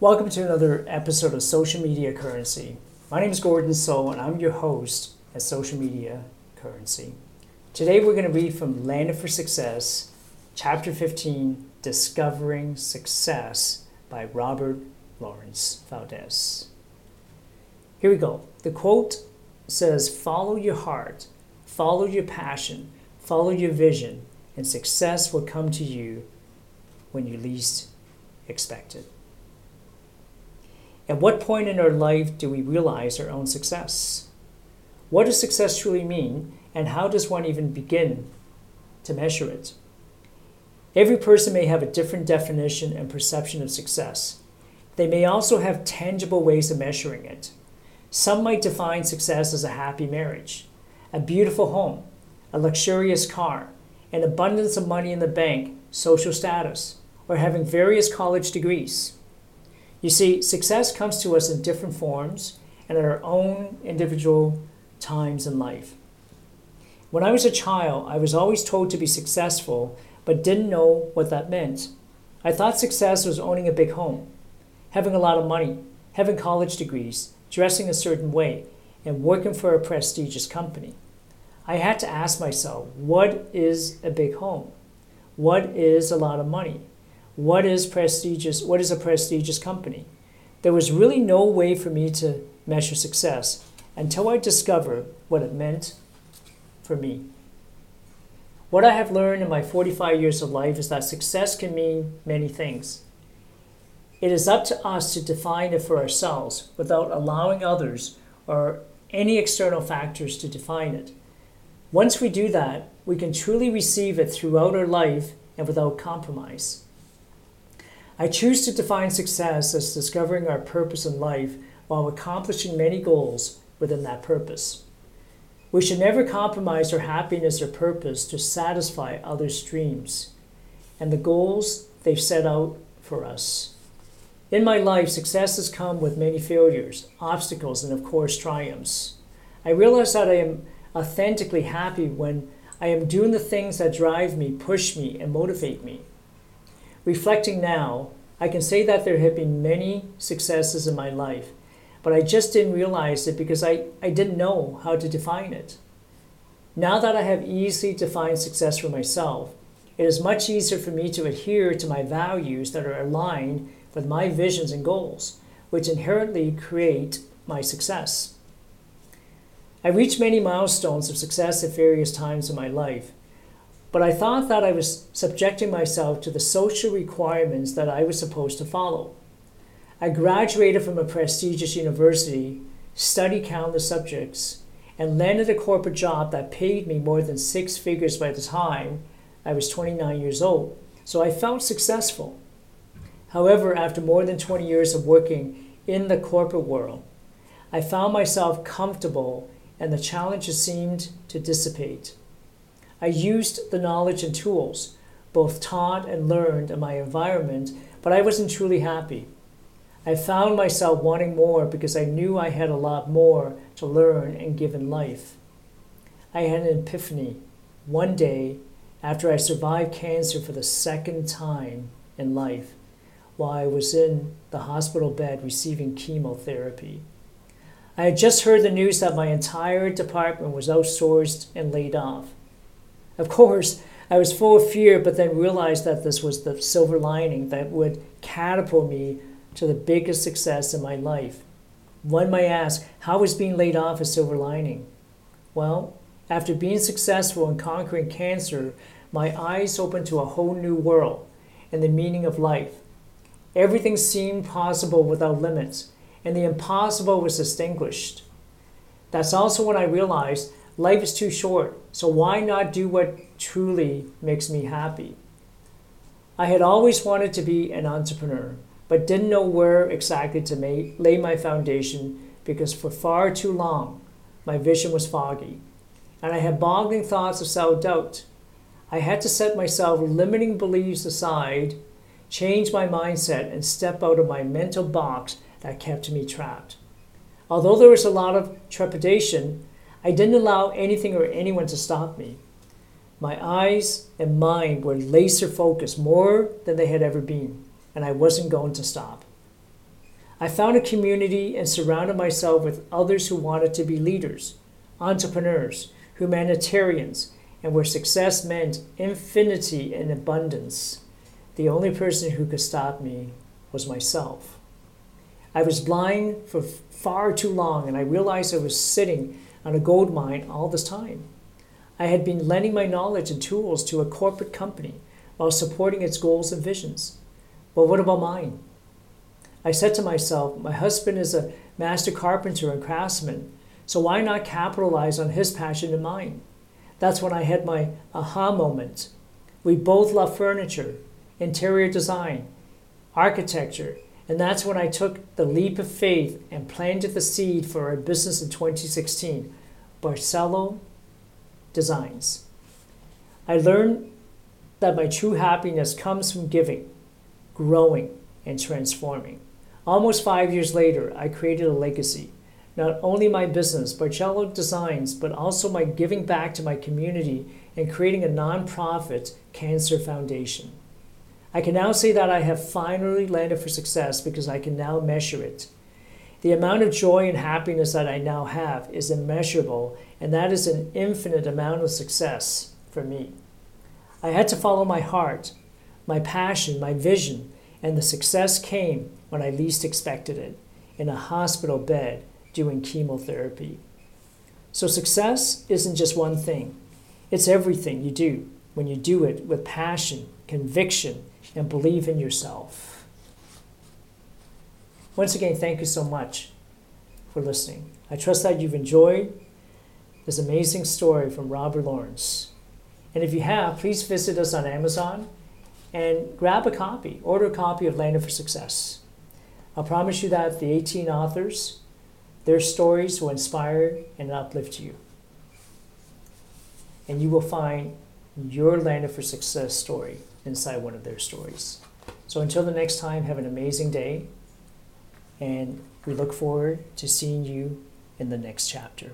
Welcome to another episode of Social Media Currency. My name is Gordon So, and I'm your host at Social Media Currency. Today we're going to read from Landed for Success, Chapter 15 Discovering Success by Robert Lawrence Valdez. Here we go. The quote says Follow your heart, follow your passion, follow your vision, and success will come to you when you least expect it. At what point in our life do we realize our own success? What does success truly mean, and how does one even begin to measure it? Every person may have a different definition and perception of success. They may also have tangible ways of measuring it. Some might define success as a happy marriage, a beautiful home, a luxurious car, an abundance of money in the bank, social status, or having various college degrees. You see, success comes to us in different forms and at our own individual times in life. When I was a child, I was always told to be successful, but didn't know what that meant. I thought success was owning a big home, having a lot of money, having college degrees, dressing a certain way, and working for a prestigious company. I had to ask myself, what is a big home? What is a lot of money? What is prestigious? What is a prestigious company? There was really no way for me to measure success until I discovered what it meant for me. What I have learned in my 45 years of life is that success can mean many things. It is up to us to define it for ourselves without allowing others or any external factors to define it. Once we do that, we can truly receive it throughout our life and without compromise. I choose to define success as discovering our purpose in life while accomplishing many goals within that purpose. We should never compromise our happiness or purpose to satisfy others' dreams and the goals they've set out for us. In my life, success has come with many failures, obstacles, and of course, triumphs. I realize that I am authentically happy when I am doing the things that drive me, push me, and motivate me. Reflecting now, I can say that there have been many successes in my life, but I just didn't realize it because I, I didn't know how to define it. Now that I have easily defined success for myself, it is much easier for me to adhere to my values that are aligned with my visions and goals, which inherently create my success. I reached many milestones of success at various times in my life, but I thought that I was subjecting myself to the social requirements that I was supposed to follow. I graduated from a prestigious university, studied countless subjects, and landed a corporate job that paid me more than six figures by the time I was 29 years old. So I felt successful. However, after more than 20 years of working in the corporate world, I found myself comfortable and the challenges seemed to dissipate. I used the knowledge and tools, both taught and learned in my environment, but I wasn't truly happy. I found myself wanting more because I knew I had a lot more to learn and give in life. I had an epiphany one day after I survived cancer for the second time in life while I was in the hospital bed receiving chemotherapy. I had just heard the news that my entire department was outsourced and laid off. Of course, I was full of fear, but then realized that this was the silver lining that would catapult me to the biggest success in my life. One might ask, how is being laid off a silver lining? Well, after being successful in conquering cancer, my eyes opened to a whole new world and the meaning of life. Everything seemed possible without limits, and the impossible was distinguished. That's also when I realized life is too short, so why not do what truly makes me happy? I had always wanted to be an entrepreneur, but didn't know where exactly to may, lay my foundation because for far too long my vision was foggy, and I had boggling thoughts of self doubt. I had to set myself limiting beliefs aside, change my mindset, and step out of my mental box that kept me trapped. Although there was a lot of trepidation, I didn't allow anything or anyone to stop me. My eyes and mind were laser focused more than they had ever been, and I wasn't going to stop. I found a community and surrounded myself with others who wanted to be leaders, entrepreneurs, humanitarians, and where success meant infinity and abundance. The only person who could stop me was myself. I was blind for far too long, and I realized I was sitting on a gold mine all this time. I had been lending my knowledge and tools to a corporate company while supporting its goals and visions. But what about mine? I said to myself, my husband is a master carpenter and craftsman, so why not capitalize on his passion and mine? That's when I had my aha moment. We both love furniture, interior design, architecture, and that's when I took the leap of faith and planted the seed for our business in 2016, Barcelo Designs. I learned that my true happiness comes from giving, growing, and transforming. Almost five years later, I created a legacy. Not only my business, Barcelo Designs, but also my giving back to my community and creating a nonprofit cancer foundation. I can now say that I have finally landed for success because I can now measure it. The amount of joy and happiness that I now have is immeasurable, and that is an infinite amount of success for me. I had to follow my heart, my passion, my vision, and the success came when I least expected it in a hospital bed doing chemotherapy. So, success isn't just one thing, it's everything you do when you do it with passion, conviction, and believe in yourself. Once again, thank you so much for listening. I trust that you've enjoyed this amazing story from Robert Lawrence. And if you have, please visit us on Amazon and grab a copy, order a copy of Landed for Success. I'll promise you that the 18 authors, their stories will inspire and uplift you. And you will find your Landed for Success story inside one of their stories. So until the next time, have an amazing day, and we look forward to seeing you in the next chapter.